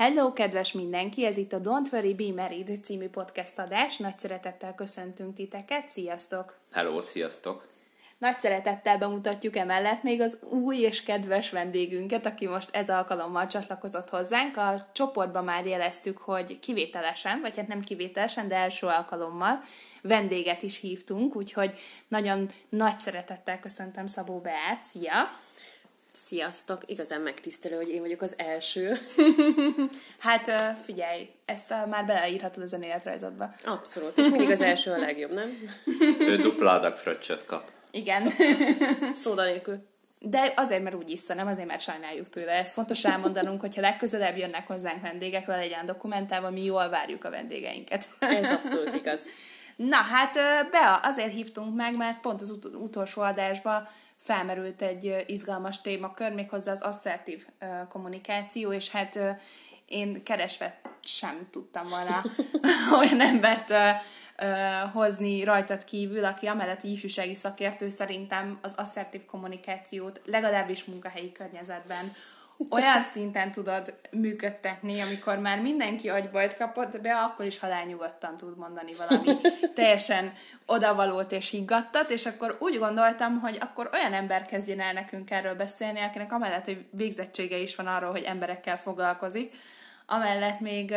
Hello, kedves mindenki! Ez itt a Don't Worry, Be Married című podcast adás. Nagy szeretettel köszöntünk titeket. Sziasztok! Hello, sziasztok! Nagy szeretettel bemutatjuk emellett még az új és kedves vendégünket, aki most ez alkalommal csatlakozott hozzánk. A csoportban már jeleztük, hogy kivételesen, vagy hát nem kivételesen, de első alkalommal vendéget is hívtunk, úgyhogy nagyon nagy szeretettel köszöntöm Szabó Beát. Szia! Sziasztok! Igazán megtisztelő, hogy én vagyok az első. hát figyelj, ezt már beleírhatod az önéletrajzodba. Abszolút, és mindig az első a legjobb, nem? Ő dupla adag fröccsöt kap. Igen. Szóda nélkül. De azért, mert úgy iszza, nem azért, mert sajnáljuk tőle. Ez fontos elmondanunk, hogyha legközelebb jönnek hozzánk vendégek, vele legyen dokumentálva, mi jól várjuk a vendégeinket. Ez abszolút igaz. Na, hát be azért hívtunk meg, mert pont az ut- utolsó adásban felmerült egy izgalmas témakör, méghozzá az asszertív kommunikáció, és hát én keresve sem tudtam volna olyan embert hozni rajtad kívül, aki amellett ifjúsági szakértő szerintem az asszertív kommunikációt legalábbis munkahelyi környezetben olyan szinten tudod működtetni, amikor már mindenki agybajt kapott, de akkor is halálnyugodtan tud mondani valami teljesen odavalót és higgadtat, és akkor úgy gondoltam, hogy akkor olyan ember kezdjen el nekünk erről beszélni, akinek amellett, hogy végzettsége is van arról, hogy emberekkel foglalkozik, amellett még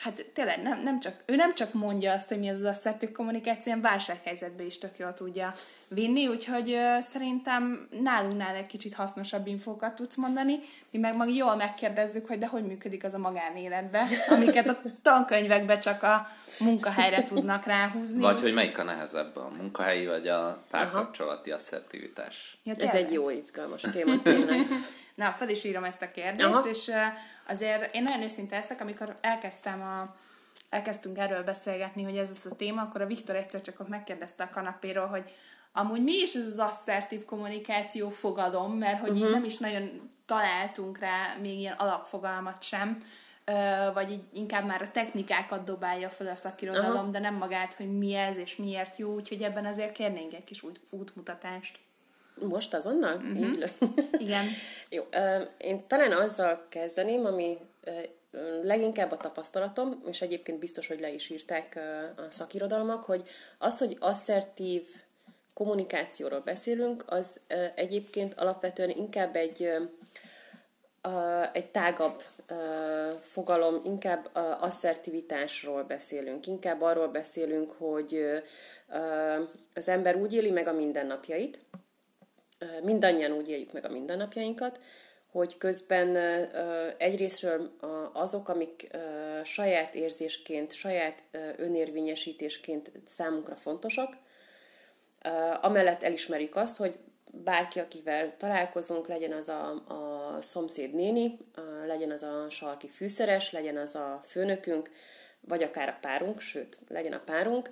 hát tényleg nem, nem csak, ő nem csak mondja azt, hogy mi az az asszertív kommunikáció, hanem válsághelyzetbe is tök jól tudja vinni, úgyhogy uh, szerintem nálunknál egy kicsit hasznosabb infókat tudsz mondani, mi meg mag jól megkérdezzük, hogy de hogy működik az a magánéletben, amiket a tankönyvekbe csak a munkahelyre tudnak ráhúzni. Vagy hogy melyik a nehezebb, a munkahelyi vagy a párkapcsolati asszertivitás. Ja, Ez egy jó izgalmas téma tényleg. Na, fel is írom ezt a kérdést, Aha. és azért én nagyon őszinte leszek, amikor elkezdtem a, elkezdtünk erről beszélgetni, hogy ez az a téma, akkor a Viktor egyszer csak ott megkérdezte a kanapéról, hogy amúgy mi is ez az asszertív kommunikáció fogadom, mert hogy uh-huh. így mhm. nem is nagyon találtunk rá még ilyen alapfogalmat sem, vagy így inkább már a technikákat dobálja fel a szakirodalom, uh-huh. de nem magát, hogy mi ez és miért jó, úgyhogy ebben azért kérnénk egy kis útmutatást. Most azonnal? Uh-huh. Így Igen. Jó, én talán azzal kezdeném, ami leginkább a tapasztalatom, és egyébként biztos, hogy le is írták a szakirodalmak, hogy az, hogy asszertív kommunikációról beszélünk, az egyébként alapvetően inkább egy, egy tágabb fogalom, inkább asszertivitásról beszélünk, inkább arról beszélünk, hogy az ember úgy éli meg a mindennapjait, mindannyian úgy éljük meg a mindennapjainkat, hogy közben egyrésztről azok, amik saját érzésként, saját önérvényesítésként számunkra fontosak, amellett elismerjük azt, hogy bárki, akivel találkozunk, legyen az a, a szomszéd néni, legyen az a sarki fűszeres, legyen az a főnökünk, vagy akár a párunk, sőt, legyen a párunk,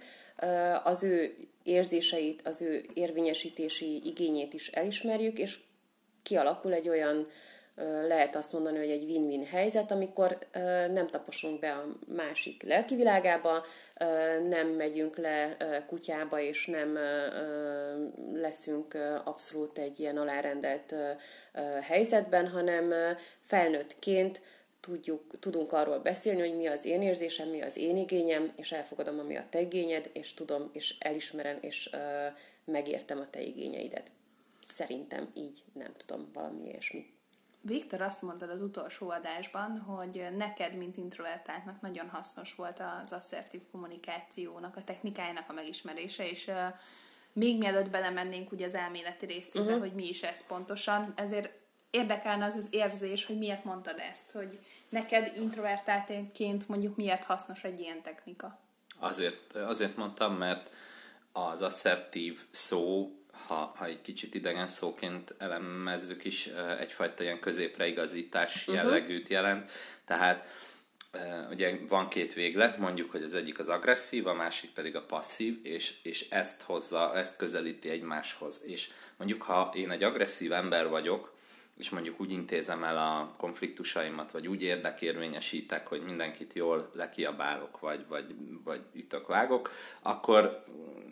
az ő érzéseit, az ő érvényesítési igényét is elismerjük, és kialakul egy olyan, lehet azt mondani, hogy egy win-win helyzet, amikor nem taposunk be a másik lelkivilágába, nem megyünk le kutyába, és nem leszünk abszolút egy ilyen alárendelt helyzetben, hanem felnőttként tudjuk, tudunk arról beszélni, hogy mi az én érzésem, mi az én igényem, és elfogadom, ami a te igényed, és tudom, és elismerem, és uh, megértem a te igényeidet. Szerintem így, nem tudom, valami ilyesmi. Viktor azt mondta az utolsó adásban, hogy neked, mint introvertáltnak nagyon hasznos volt az asszertív kommunikációnak, a technikájának a megismerése, és uh, még mielőtt belemennénk ugye az elméleti részébe, uh-huh. hogy mi is ez pontosan, ezért érdekelne az az érzés, hogy miért mondtad ezt, hogy neked introvertáltként mondjuk miért hasznos egy ilyen technika? Azért, azért mondtam, mert az asszertív szó, ha, ha egy kicsit idegen szóként elemezzük is, egyfajta ilyen középre igazítás uh-huh. jellegűt jelent. Tehát ugye van két véglet, mondjuk, hogy az egyik az agresszív, a másik pedig a passzív, és, és ezt hozza, ezt közelíti egymáshoz. És mondjuk, ha én egy agresszív ember vagyok, és mondjuk úgy intézem el a konfliktusaimat, vagy úgy érdekérvényesítek, hogy mindenkit jól lekiabálok, vagy, vagy, vagy ütök, vágok, akkor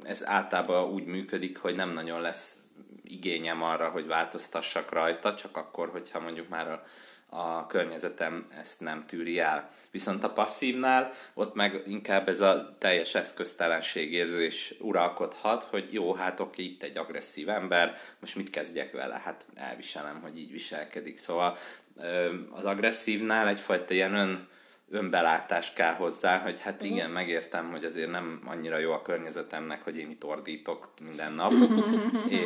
ez általában úgy működik, hogy nem nagyon lesz igényem arra, hogy változtassak rajta, csak akkor, hogyha mondjuk már a, a környezetem ezt nem tűri el. Viszont a passzívnál ott meg inkább ez a teljes eszköztelenség érzés uralkodhat, hogy jó, hát oké, itt egy agresszív ember, most mit kezdjek vele? Hát elviselem, hogy így viselkedik. Szóval az agresszívnál egyfajta ilyen ön, önbelátás kell hozzá, hogy hát uh-huh. igen, megértem, hogy azért nem annyira jó a környezetemnek, hogy én itt ordítok minden nap,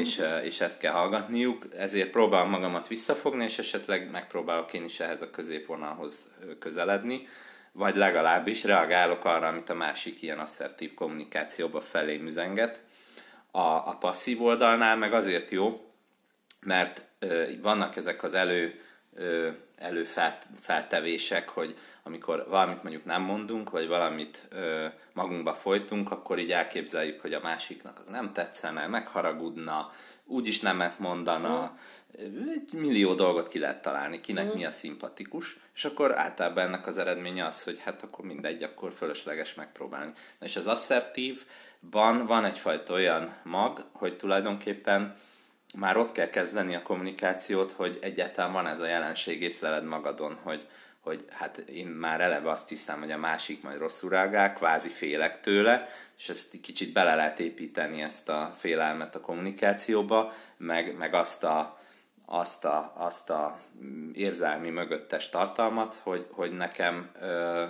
és, és ezt kell hallgatniuk, ezért próbálom magamat visszafogni, és esetleg megpróbálok én is ehhez a középvonalhoz közeledni, vagy legalábbis reagálok arra, amit a másik ilyen asszertív kommunikációba felé üzenget. A, a passzív oldalnál meg azért jó, mert ö, vannak ezek az elő ö, előfeltevések, hogy amikor valamit mondjuk nem mondunk, vagy valamit ö, magunkba folytunk, akkor így elképzeljük, hogy a másiknak az nem tetszene, megharagudna, úgyis nemet mondana, egy millió dolgot ki lehet találni, kinek uh-huh. mi a szimpatikus, és akkor általában ennek az eredménye az, hogy hát akkor mindegy, akkor fölösleges megpróbálni. Na és az asszertívban van egyfajta olyan mag, hogy tulajdonképpen már ott kell kezdeni a kommunikációt, hogy egyáltalán van ez a jelenség, észleled magadon, hogy, hogy hát én már eleve azt hiszem, hogy a másik majd rosszul reagál, kvázi félek tőle, és ezt kicsit bele lehet építeni ezt a félelmet a kommunikációba, meg, meg azt a, azt a, azt a érzelmi mögöttes tartalmat, hogy, hogy nekem ö,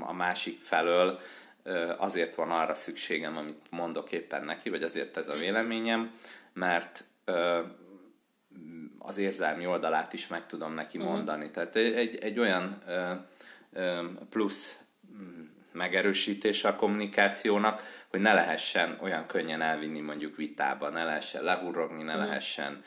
a másik felől ö, azért van arra szükségem, amit mondok éppen neki, vagy azért ez a véleményem, mert az érzelmi oldalát is meg tudom neki mhm. mondani. Uh-huh. Tehát egy, egy olyan plusz mm, megerősítése a kommunikációnak, hogy ne lehessen olyan könnyen elvinni mondjuk vitába, ne lehessen lehurrogni, ne uh-huh. lehessen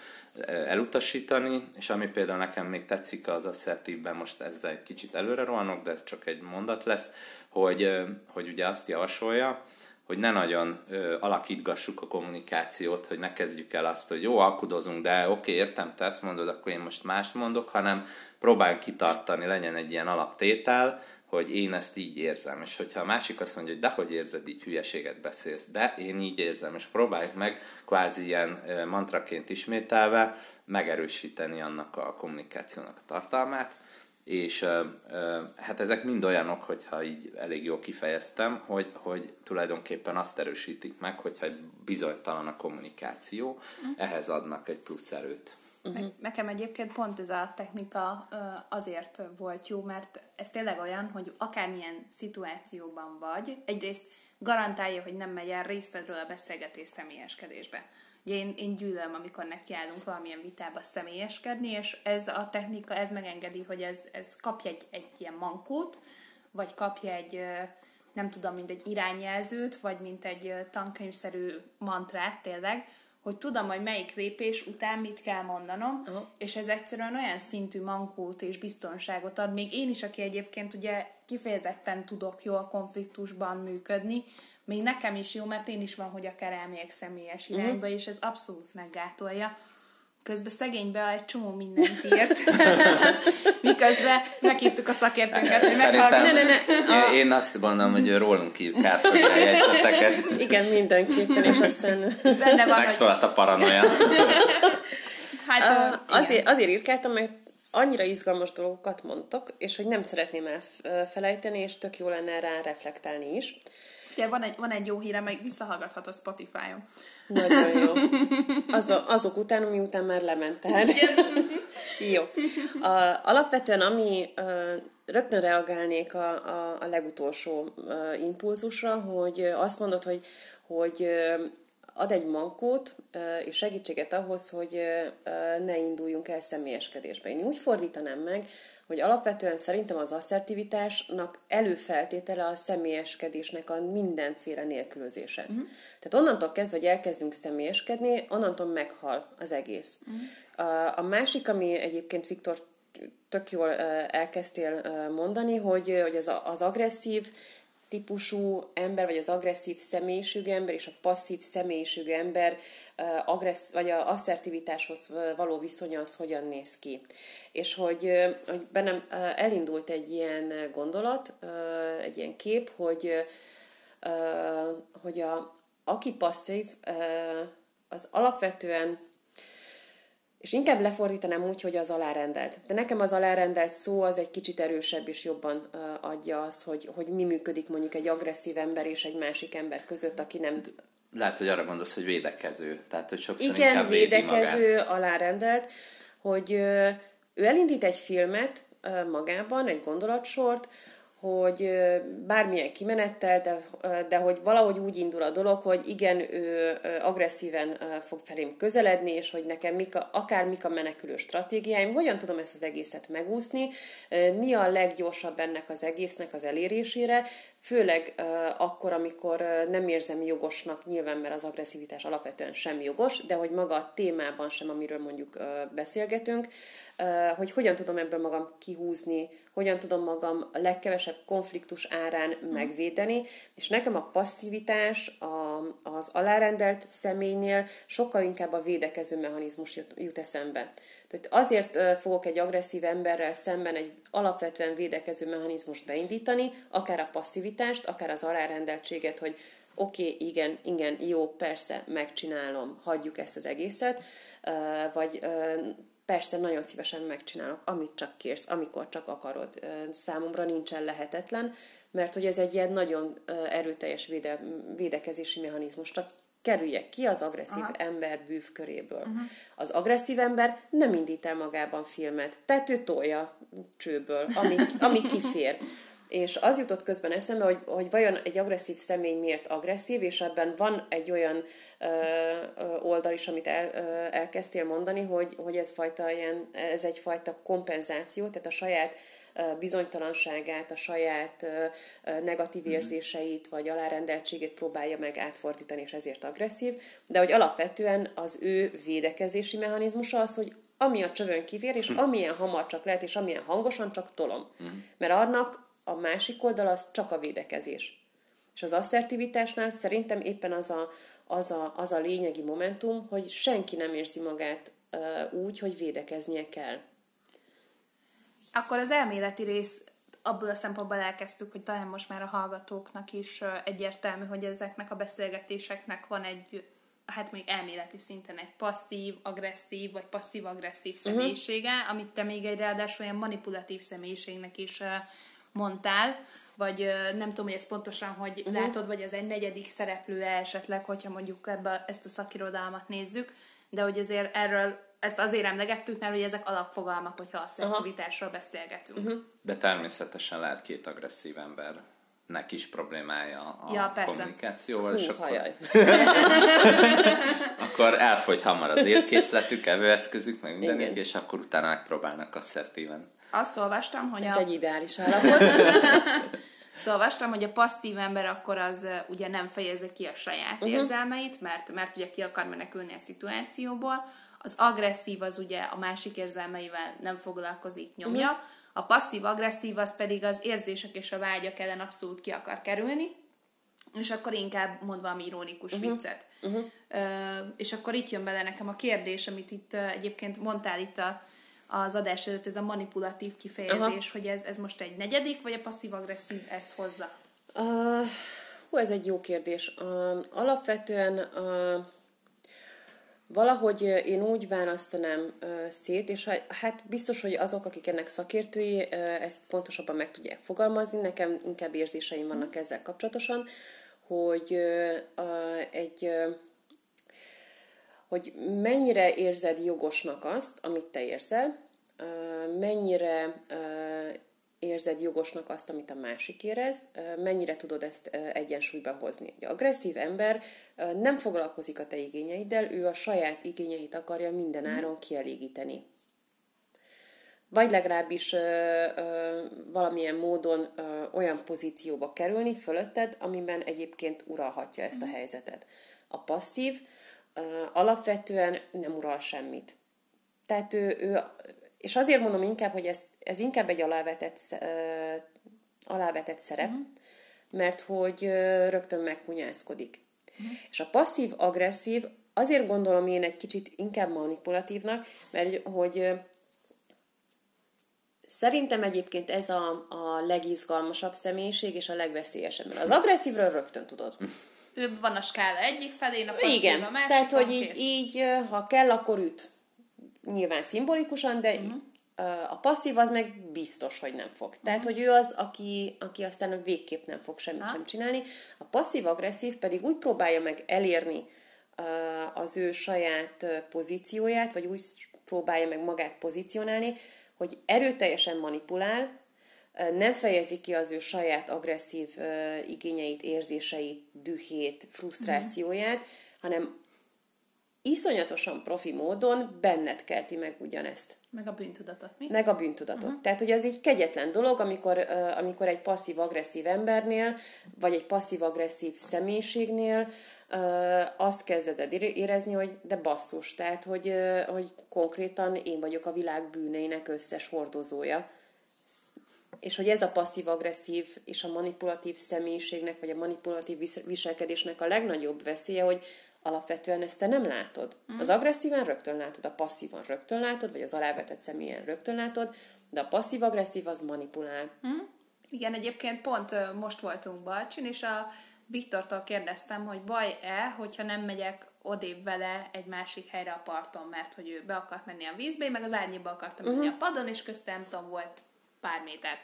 elutasítani, és ami például nekem még tetszik az asszertívben, most ezzel egy kicsit előre rohanok, de ez csak egy mondat lesz, hogy, hogy ugye azt javasolja, hogy ne nagyon ö, alakítgassuk a kommunikációt, hogy ne kezdjük el azt, hogy jó, alkudozunk, de oké, értem, te ezt mondod, akkor én most mást mondok, hanem próbáljunk kitartani, legyen egy ilyen alaptétel, hogy én ezt így érzem. És hogyha a másik azt mondja, hogy dehogy érzed, így hülyeséget beszélsz, de én így érzem, és próbáljuk meg kvázi ilyen mantraként ismételve megerősíteni annak a kommunikációnak a tartalmát, és hát ezek mind olyanok, hogyha így elég jól kifejeztem, hogy, hogy tulajdonképpen azt erősítik meg, hogyha bizonytalan a kommunikáció, uh-huh. ehhez adnak egy plusz erőt. Uh-huh. Nekem egyébként pont ez a technika azért volt jó, mert ez tényleg olyan, hogy akármilyen szituációban vagy, egyrészt garantálja, hogy nem megy el részletről a beszélgetés személyeskedésbe. Ugye én, én gyűlöm, amikor nekiállunk valamilyen vitába személyeskedni, és ez a technika, ez megengedi, hogy ez, ez kapja egy, egy ilyen mankót, vagy kapja egy, nem tudom, mint egy irányjelzőt, vagy mint egy tankönyvszerű mantrát tényleg, hogy tudom, hogy melyik lépés után mit kell mondanom, uh-huh. és ez egyszerűen olyan szintű mankót és biztonságot ad, még én is, aki egyébként ugye kifejezetten tudok jól konfliktusban működni, még nekem is jó, mert én is van, hogy akár elmegyek személyes irányba, uh-huh. és ez abszolút meggátolja. Közben szegénybe egy csomó mindent írt, miközben meghívtuk a szakértőnket, hogy meghallgassuk. Ne, ne, ne. Én azt gondolom, hogy rólunk írt kártyára jegyzeteket. Igen, mindenképpen, és aztán... Benne van, Megszólalt hogy... a paranoia. hát, uh, azért, azért írkáltam, mert annyira izgalmas dolgokat mondtok, és hogy nem szeretném elfelejteni, és tök jó lenne rá reflektálni is. Ugye van egy, van egy jó híre, meg visszahallgathatod Spotify-on. Nagyon jó. Azok, azok után, ami után már lement. Tehát. jó. A, alapvetően, ami a, rögtön reagálnék a, a, a legutolsó a, impulzusra, hogy azt mondod, hogy, hogy ad egy mankót és segítséget ahhoz, hogy ne induljunk el személyeskedésbe. Én úgy fordítanám meg, hogy alapvetően szerintem az asszertivitásnak előfeltétele a személyeskedésnek a mindenféle nélkülözése. Uh-huh. Tehát onnantól kezdve, hogy elkezdünk személyeskedni, onnantól meghal az egész. Uh-huh. A, a másik, ami egyébként Viktor tök jól elkezdtél mondani, hogy, hogy az, az agresszív típusú ember, vagy az agresszív személyiségű ember és a passzív személyiségű ember agressz, vagy a asszertivitáshoz való viszonya az hogyan néz ki. És hogy, hogy bennem elindult egy ilyen gondolat, egy ilyen kép, hogy, hogy a, aki passzív, az alapvetően és inkább lefordítanám úgy, hogy az alárendelt. De nekem az alárendelt szó az egy kicsit erősebb és jobban adja az, hogy, hogy mi működik mondjuk egy agresszív ember és egy másik ember között, aki nem... Lehet, hogy arra gondolsz, hogy védekező. Tehát, hogy sokszor Igen, védekező, alárendelt, hogy ő elindít egy filmet magában, egy gondolatsort, hogy bármilyen kimenettel, de, de hogy valahogy úgy indul a dolog, hogy igen, ő agresszíven fog felém közeledni, és hogy nekem mik a, akár mik a menekülő stratégiáim, hogyan tudom ezt az egészet megúszni, mi a leggyorsabb ennek az egésznek az elérésére, főleg akkor, amikor nem érzem jogosnak, nyilván, mert az agresszivitás alapvetően sem jogos, de hogy maga a témában sem, amiről mondjuk beszélgetünk, hogy hogyan tudom ebből magam kihúzni, hogyan tudom magam a legkevesebb konfliktus árán megvédeni, és nekem a passzivitás a, az alárendelt személynél sokkal inkább a védekező mechanizmus jut, jut eszembe. Tehát azért fogok egy agresszív emberrel szemben egy alapvetően védekező mechanizmust beindítani, akár a passzivitást, akár az alárendeltséget, hogy oké, okay, igen, igen, jó, persze, megcsinálom, hagyjuk ezt az egészet, vagy persze nagyon szívesen megcsinálok, amit csak kérsz, amikor csak akarod. Számomra nincsen lehetetlen, mert hogy ez egy ilyen nagyon erőteljes véde, védekezési mechanizmus. Csak kerüljek ki az agresszív Aha. ember bűvköréből. Uh-huh. Az agresszív ember nem indít el magában filmet, tehát ő tolja csőből, ami, ami kifér. És az jutott közben eszembe, hogy, hogy vajon egy agresszív személy miért agresszív, és ebben van egy olyan ö, ö, oldal is, amit el, ö, elkezdtél mondani, hogy, hogy ez, fajta ilyen, ez egyfajta kompenzáció, tehát a saját bizonytalanságát, a saját negatív mhm. érzéseit vagy alárendeltségét próbálja meg átfordítani, és ezért agresszív, de hogy alapvetően az ő védekezési mechanizmusa az, hogy ami a csövön kivér, és mhm. amilyen hamar csak lehet, és amilyen hangosan csak tolom. Mhm. Mert annak a másik oldal az csak a védekezés. És az asszertivitásnál szerintem éppen az a, az a, az a lényegi momentum, hogy senki nem érzi magát uh, úgy, hogy védekeznie kell. Akkor az elméleti rész abból a szempontból elkezdtük, hogy talán most már a hallgatóknak is egyértelmű, hogy ezeknek a beszélgetéseknek van egy, hát még elméleti szinten egy passzív, agresszív, vagy passzív-agresszív mhm. személyisége, uh-huh. amit te még egy ráadásul olyan manipulatív személyiségnek is mondtál, vagy nem tudom, hogy ez pontosan, hogy uh-huh. látod, vagy ez egy negyedik szereplő esetleg, hogyha mondjuk ebbe ezt a szakirodalmat nézzük, de hogy azért erről ezt azért emlegettük, mert hogy ezek alapfogalmak, hogyha asszertivitásról beszélgetünk. Uh-huh. De természetesen lehet két agresszív ember nek is problémája a ja, kommunikációval, Hú, és akkor, akkor elfogy hamar az érkészletük, evőeszközük, meg mindenük, és akkor utána megpróbálnak asszertíven. Azt olvastam, hogy Ez a... egy ideális állapot. Azt olvastam, hogy a passzív ember akkor az ugye nem fejezi ki a saját uh-huh. érzelmeit, mert, mert ugye ki akar menekülni a szituációból, az agresszív az ugye a másik érzelmeivel nem foglalkozik, nyomja, uh-huh. a passzív-agresszív az pedig az érzések és a vágyak ellen abszolút ki akar kerülni, és akkor inkább mond valami ironikus uh-huh. viccet. Uh-huh. Uh, és akkor itt jön bele nekem a kérdés, amit itt uh, egyébként mondtál itt a, az adás előtt, ez a manipulatív kifejezés, Aha. hogy ez, ez most egy negyedik, vagy a passzív-agresszív ezt hozza? Uh, hú, ez egy jó kérdés. Uh, alapvetően uh, Valahogy én úgy választanám szét, és hát biztos, hogy azok, akik ennek szakértői, ezt pontosabban meg tudják fogalmazni, nekem inkább érzéseim vannak ezzel kapcsolatosan, hogy egy hogy mennyire érzed jogosnak azt, amit te érzel, mennyire érzed jogosnak azt, amit a másik érez, mennyire tudod ezt egyensúlyba hozni. Egy agresszív ember nem foglalkozik a te igényeiddel, ő a saját igényeit akarja minden mhm. áron kielégíteni. Vagy legalábbis ö, ö, valamilyen módon ö, olyan pozícióba kerülni fölötted, amiben egyébként uralhatja ezt a mhm. helyzetet. A passzív ö, alapvetően nem ural semmit. Tehát ő, ő és azért mondom inkább, hogy ez, ez inkább egy alávetett, uh, alávetett szerep, uh-huh. mert hogy uh, rögtön meghunyászkodik. Uh-huh. És a passzív-agresszív azért gondolom én egy kicsit inkább manipulatívnak, mert hogy Szerintem egyébként ez a, a legizgalmasabb személyiség és a legveszélyesebb. Mert az agresszívről rögtön tudod. Ő van a skála egyik felén, a passzív Igen, a másik. tehát, hogy így, így, ha kell, akkor üt nyilván szimbolikusan, de uh-huh. A passzív az meg biztos, hogy nem fog. Tehát, uh-huh. hogy ő az, aki, aki aztán végképp nem fog semmit uh-huh. sem csinálni. A passzív-agresszív pedig úgy próbálja meg elérni az ő saját pozícióját, vagy úgy próbálja meg magát pozícionálni, hogy erőteljesen manipulál, nem fejezi ki az ő saját agresszív igényeit, érzéseit, dühét, frusztrációját, mm. hanem iszonyatosan profi módon benned kelti meg ugyanezt. Meg a bűntudatot, mi? Meg a bűntudatot. Uh-huh. Tehát, hogy az egy kegyetlen dolog, amikor, uh, amikor egy passzív-agresszív embernél, vagy egy passzív-agresszív személyiségnél uh, azt kezded érezni, hogy de basszus, tehát, hogy, uh, hogy konkrétan én vagyok a világ bűneinek összes hordozója és hogy ez a passzív-agresszív és a manipulatív személyiségnek, vagy a manipulatív viselkedésnek a legnagyobb veszélye, hogy alapvetően ezt te nem látod. Mm. Az agresszíven rögtön látod, a passzívan rögtön látod, vagy az alávetett személyen rögtön látod, de a passzív-agresszív az manipulál. Mm. Igen, egyébként pont most voltunk Balcsin, és a Viktortól kérdeztem, hogy baj-e, hogyha nem megyek odébb vele egy másik helyre a parton, mert hogy ő be akart menni a vízbe, én meg az árnyéba akartam menni uh-huh. a padon, és köztem tudom, volt pár méter.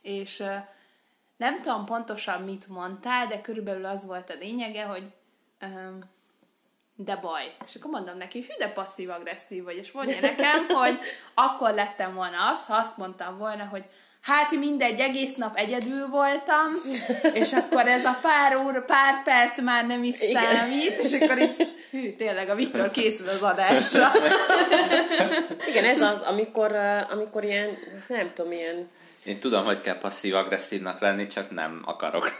És uh, nem tudom pontosan mit mondtál, de körülbelül az volt a lényege, hogy um, de baj. És akkor mondom neki, hű, de passzív-agresszív vagy, és mondja nekem, hogy akkor lettem volna az, ha azt mondtam volna, hogy hát mindegy, egész nap egyedül voltam, és akkor ez a pár óra, pár perc már nem is Igen. számít, és akkor így, hű, tényleg a Viktor készül az adásra. Igen, ez az, amikor, amikor ilyen, nem tudom, ilyen én tudom, hogy kell passzív-agresszívnak lenni, csak nem akarok.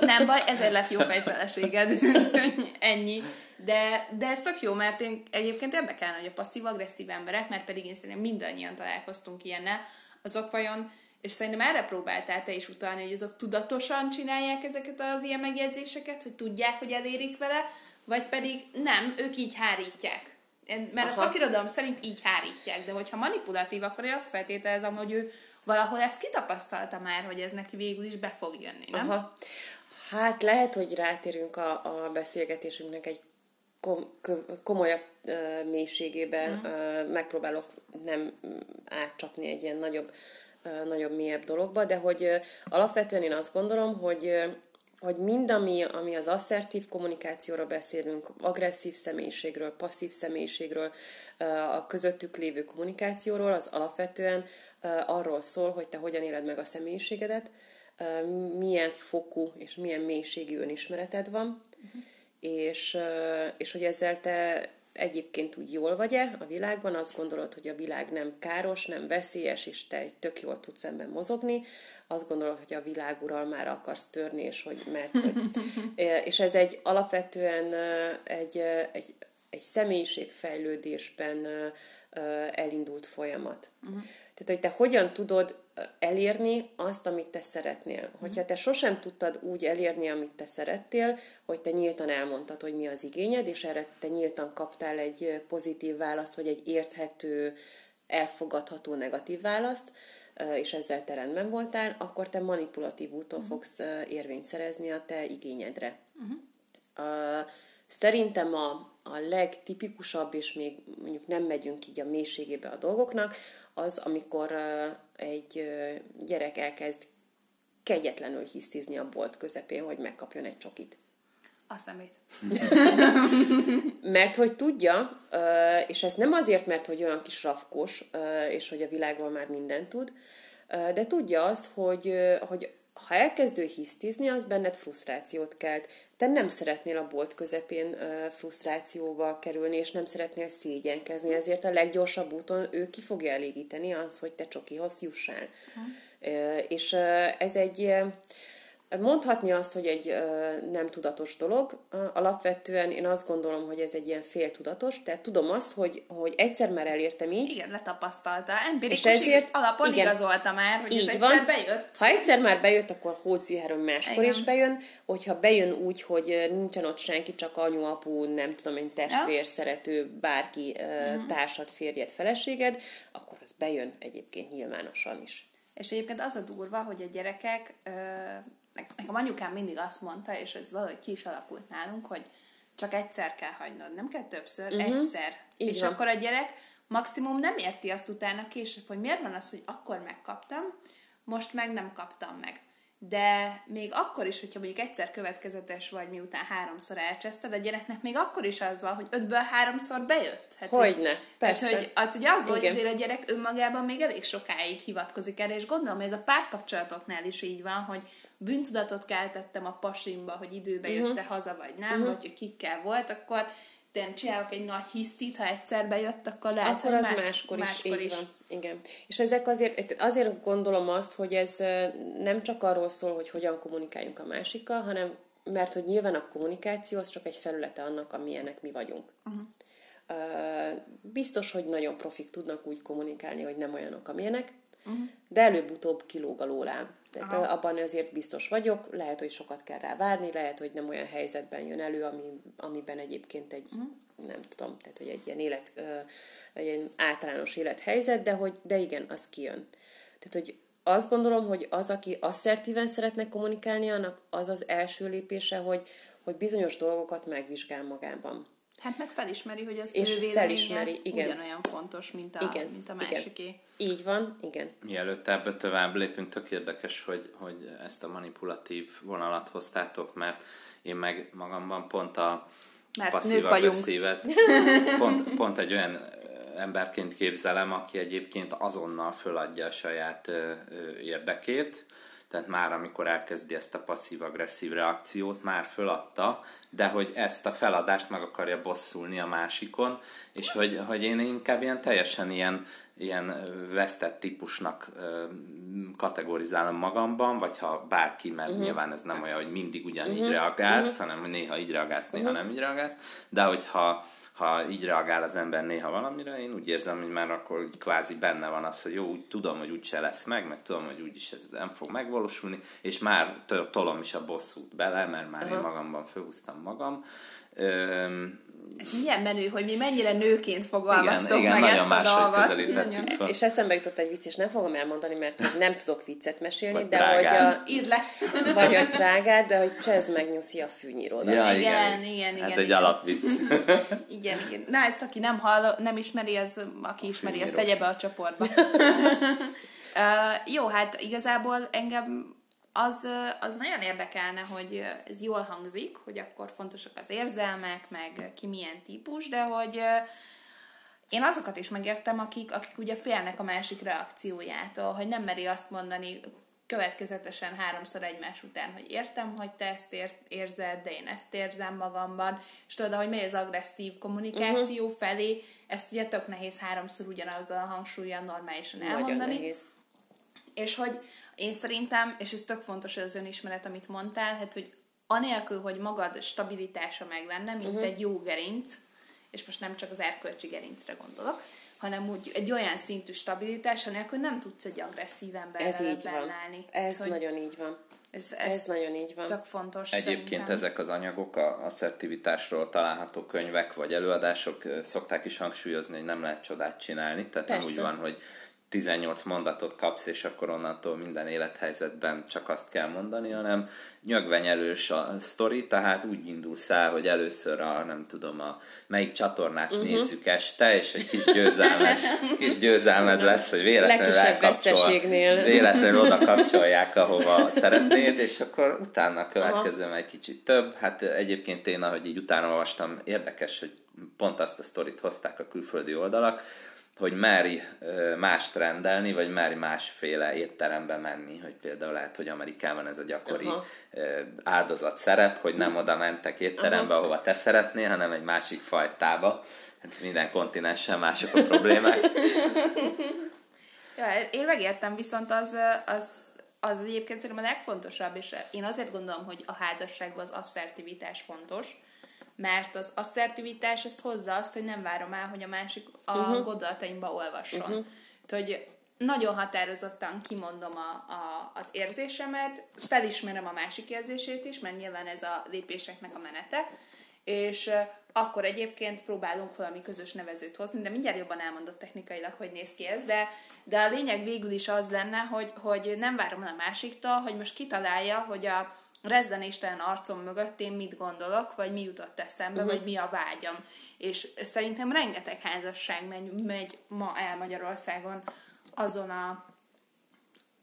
nem baj, ezért lett jó fejfeleséged. Ennyi. De, de ez tök jó, mert én egyébként érdekelne, hogy a passzív-agresszív emberek, mert pedig én szerintem mindannyian találkoztunk ilyennel, azok vajon, és szerintem erre próbáltál te is utalni, hogy azok tudatosan csinálják ezeket az ilyen megjegyzéseket, hogy tudják, hogy elérik vele, vagy pedig nem, ők így hárítják. Mert Aha. a szakirodalom szerint így hárítják, de hogyha manipulatív, akkor én azt feltételezem, hogy ő valahol ezt kitapasztalta már, hogy ez neki végül is be fog jönni, nem? Aha. Hát lehet, hogy rátérünk a, a beszélgetésünknek egy kom, komolyabb mélységébe, uh, megpróbálok nem átcsapni egy ilyen nagyobb, nagyobb, mélyebb dologba, de hogy alapvetően én azt gondolom, hogy hogy mind, ami, ami az asszertív kommunikációra beszélünk, agresszív személyiségről, passzív személyiségről, a közöttük lévő kommunikációról, az alapvetően arról szól, hogy te hogyan éled meg a személyiségedet, milyen fokú és milyen mélységű önismereted van, uh-huh. És, és hogy ezzel te egyébként úgy jól vagy-e a világban, azt gondolod, hogy a világ nem káros, nem veszélyes, és te tök jól tudsz ebben mozogni, azt gondolod, hogy a világ uralmára akarsz törni, és hogy mert hogy... és ez egy alapvetően egy, egy, egy személyiségfejlődésben elindult folyamat. Uh-huh. Tehát, hogy te hogyan tudod elérni azt, amit te szeretnél. Uh-huh. Hogyha te sosem tudtad úgy elérni, amit te szerettél, hogy te nyíltan elmondtad, hogy mi az igényed, és erre te nyíltan kaptál egy pozitív választ, vagy egy érthető, elfogadható negatív választ, és ezzel te rendben voltál, akkor te manipulatív úton uh-huh. fogsz érvényt szerezni a te igényedre. Uh-huh. Szerintem a, a legtipikusabb, és még mondjuk nem megyünk így a mélységébe a dolgoknak, az, amikor egy gyerek elkezd kegyetlenül hisztizni a bolt közepén, hogy megkapjon egy csokit. Azt nem mert hogy tudja, és ez nem azért, mert hogy olyan kis rafkos, és hogy a világról már mindent tud, de tudja az, hogy, hogy ha elkezdő hisztizni, az benned frusztrációt kelt. Te nem szeretnél a bolt közepén uh, frusztrációba kerülni, és nem szeretnél szégyenkezni, ezért a leggyorsabb úton ő ki fogja elégíteni az, hogy te csokihoz jussál. Uh, és ez egy Mondhatni azt, hogy egy nem tudatos dolog, alapvetően én azt gondolom, hogy ez egy ilyen féltudatos, tehát tudom azt, hogy, hogy egyszer már elértem így. Igen, letapasztalta. Empirikus és ezért, alapon igen, igazolta már, hogy így ez van. egyszer bejött. Ha egyszer már bejött, akkor hócihárom máskor igen. is bejön, hogyha bejön úgy, hogy nincsen ott senki, csak anyu, apu, nem tudom én, testvér, ja. szerető, bárki, uh-huh. társad, férjed, feleséged, akkor az bejön egyébként nyilvánosan is. És egyébként az a durva, hogy a gyerekek nekem anyukám mindig azt mondta, és ez valahogy ki is alakult nálunk, hogy csak egyszer kell hagynod, nem kell többször, uh-huh. egyszer. Így és van. akkor a gyerek maximum nem érti azt utána később, hogy miért van az, hogy akkor megkaptam, most meg nem kaptam meg. De még akkor is, hogyha mondjuk egyszer következetes vagy, miután háromszor elcseszted, a gyereknek még akkor is az van, hogy ötből háromszor bejött. Hát, Hogyne, hogy, persze. Hát, hogy, hát, ugye az volt, hogy azért a gyerek önmagában még elég sokáig hivatkozik erre, és gondolom, hogy ez a párkapcsolatoknál is így van, hogy bűntudatot keltettem a pasimba, hogy időbe Mhm. jött-e haza, vagy nem, vagy hogy kikkel volt, akkor én csinálok egy nagy hisztit, ha egyszer bejött, akkor lehet, Akkor hogy az más, máskor, máskor is, is. így van. Igen. És ezek azért, azért gondolom azt, hogy ez nem csak arról szól, hogy hogyan kommunikáljunk a másikkal, hanem mert hogy nyilván a kommunikáció az csak egy felülete annak, amilyenek mi vagyunk. Uh-huh. Biztos, hogy nagyon profik tudnak úgy kommunikálni, hogy nem olyanok, amilyenek, uh-huh. de előbb-utóbb kilóg a lólám. Tehát Aha. abban azért biztos vagyok, lehet, hogy sokat kell rá várni, lehet, hogy nem olyan helyzetben jön elő, ami, amiben egyébként egy, uh-huh. nem tudom, tehát hogy egy ilyen élet, egy ilyen általános élethelyzet, de, hogy, de igen, az kijön. Tehát, hogy azt gondolom, hogy az, aki asszertíven szeretne kommunikálni, annak az az első lépése, hogy, hogy bizonyos dolgokat megvizsgál magában. Hát meg felismeri, hogy az És ő felismeri, igen. ugyanolyan fontos, mint a, Igen, mint a igen. másiké. Így van, igen. Mielőtt ebbe tovább lépünk, tök érdekes, hogy, hogy ezt a manipulatív vonalat hoztátok, mert én meg magamban pont a Mert passzív agresszívet, pont, pont egy olyan emberként képzelem, aki egyébként azonnal föladja a saját ö, ö, érdekét, tehát már amikor elkezdi ezt a passzív-agresszív reakciót, már föladta, de hogy ezt a feladást meg akarja bosszulni a másikon, és hogy, hogy én inkább ilyen teljesen ilyen, ilyen vesztett típusnak ö, kategorizálom magamban, vagy ha bárki, mert uh-huh. nyilván ez nem olyan, hogy mindig ugyanígy uh-huh. reagálsz, uh-huh. hanem néha így reagálsz, néha uh-huh. nem így reagálsz, de hogyha ha így reagál az ember néha valamire, én úgy érzem, hogy már akkor úgy kvázi benne van az, hogy jó, úgy tudom, hogy úgyse lesz meg, meg tudom, hogy úgyis ez nem fog megvalósulni, és már to- tolom is a bosszút bele, mert már én magamban fölhúztam magam. Öm, Ez milyen menő, hogy mi mennyire nőként fogalmaztok igen, igen, meg nagyon ezt a dolgot. fel. És eszembe jutott egy vicc, és nem fogom elmondani, mert nem tudok viccet mesélni, Vagy de drágán. hogy Írd le. a, vagy a trágár, de hogy csezd meg nyuszi a fűnyíródat. Ja, Igen, igen, igen, Ez egy igen. alapvicc. Igen, igen. Na, ezt aki nem hall, nem ismeri, az, aki ismeri, azt fűnyírós. tegye be a csoportba. uh, jó, hát igazából engem az, az nagyon érdekelne, hogy ez jól hangzik, hogy akkor fontosak az érzelmek, meg ki milyen típus, de hogy én azokat is megértem, akik, akik ugye félnek a másik reakciójától, hogy nem meri azt mondani következetesen háromszor egymás után, hogy értem, hogy te ezt ér, érzed, de én ezt érzem magamban, és tudod, ahogy megy az agresszív kommunikáció uh-huh. felé, ezt ugye tök nehéz háromszor ugyanazzal a hangsúlyan normálisan elmondani. Nagyon nehéz. És hogy én szerintem, és ez tök fontos az önismeret, amit mondtál, hát hogy anélkül, hogy magad stabilitása meg lenne, mint uh-huh. egy jó gerinc, és most nem csak az erkölcsi gerincre gondolok, hanem úgy egy olyan szintű stabilitás, anélkül nem tudsz egy agresszív emberrel Ez így van. bennálni. Ez hogy nagyon így van. ez, ez, Ez nagyon így van. tök fontos Egyébként szerintem. ezek az anyagok, a asszertivitásról található könyvek vagy előadások szokták is hangsúlyozni, hogy nem lehet csodát csinálni. Tehát nem Persze. úgy van, hogy 18 mondatot kapsz, és akkor onnantól minden élethelyzetben csak azt kell mondani, hanem nyögvenyelős a sztori, tehát úgy indulsz el, hogy először a, nem tudom, a melyik csatornát uh-huh. nézzük este, és egy kis győzelmed, kis győzelmed lesz, hogy véletlenül elkapcsol, véletlenül oda kapcsolják, ahova szeretnéd, és akkor utána a következő egy kicsit több. Hát egyébként én, ahogy így utána olvastam, érdekes, hogy pont azt a sztorit hozták a külföldi oldalak, hogy meri ö, mást rendelni, vagy meri másféle étterembe menni, hogy például lehet, hogy Amerikában ez a gyakori Aha. áldozat szerep, hogy nem oda mentek étterembe, Aha. ahova te szeretnél, hanem egy másik fajtába. Hát minden kontinensen mások a problémák. Ja, én megértem, viszont az, az, az egyébként szerintem a legfontosabb, és én azért gondolom, hogy a házasságban az asszertivitás fontos, mert az asszertivitás ezt hozza azt, hogy nem várom el, hogy a másik a uh-huh. gondolataimba olvasson. Uh-huh. hogy nagyon határozottan kimondom a, a, az érzésemet, felismerem a másik érzését is, mert nyilván ez a lépéseknek a menete, és akkor egyébként próbálunk valami közös nevezőt hozni, de mindjárt jobban elmondott technikailag, hogy néz ki ez, de, de a lényeg végül is az lenne, hogy, hogy nem várom el a másiktól, hogy most kitalálja, hogy a, rezzenéstelen arcom mögött én mit gondolok, vagy mi jutott eszembe, uh-huh. vagy mi a vágyam. És szerintem rengeteg házasság megy, megy ma el Magyarországon azon a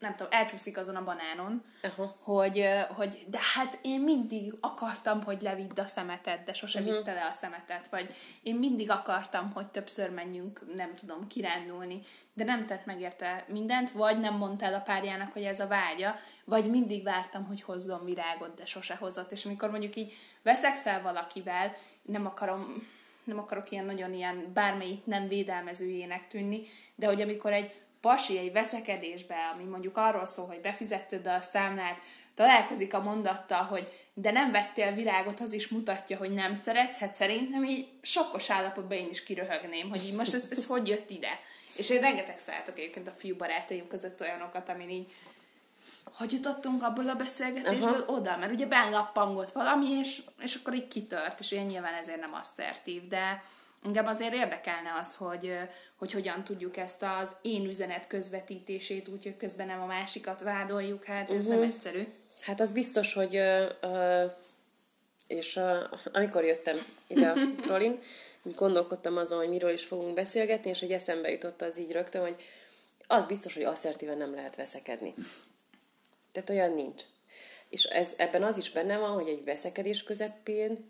nem tudom, elcsúszik azon a banánon, uh-huh. hogy, hogy de hát én mindig akartam, hogy levidd a szemetet, de sose uh-huh. vitte le a szemetet, vagy én mindig akartam, hogy többször menjünk, nem tudom, kirándulni, de nem tett meg érte mindent, vagy nem mondta el a párjának, hogy ez a vágya, vagy mindig vártam, hogy hozzon virágot, de sose hozott. És amikor mondjuk így veszekszel valakivel, nem akarom nem akarok ilyen nagyon ilyen bármelyik nem védelmezőjének tűnni, de hogy amikor egy pasi egy veszekedésbe, ami mondjuk arról szól, hogy befizetted a számlát, találkozik a mondattal, hogy de nem vettél virágot, az is mutatja, hogy nem szeretsz, hát szerintem így sokkos állapotban én is kiröhögném, hogy így most ez, ez hogy jött ide. És én rengeteg szálltok egyébként a fiú barátaim között olyanokat, amin így hogy jutottunk abból a beszélgetésből Aha. oda, mert ugye benlappangott valami, és, és akkor így kitört, és ugye nyilván ezért nem asszertív, de engem azért érdekelne az, hogy, hogy hogyan tudjuk ezt az én üzenet közvetítését, úgyhogy közben nem a másikat vádoljuk, hát ez uh-huh. nem mhm. egyszerű. Hát az biztos, hogy uh, és uh, amikor jöttem ide a Trolin, gondolkodtam azon, hogy miről is fogunk beszélgetni, és hogy eszembe jutott az így rögtön, hogy az biztos, hogy asszertíven nem lehet veszekedni. Tehát olyan nincs. És ez, ebben az is benne van, hogy egy veszekedés közepén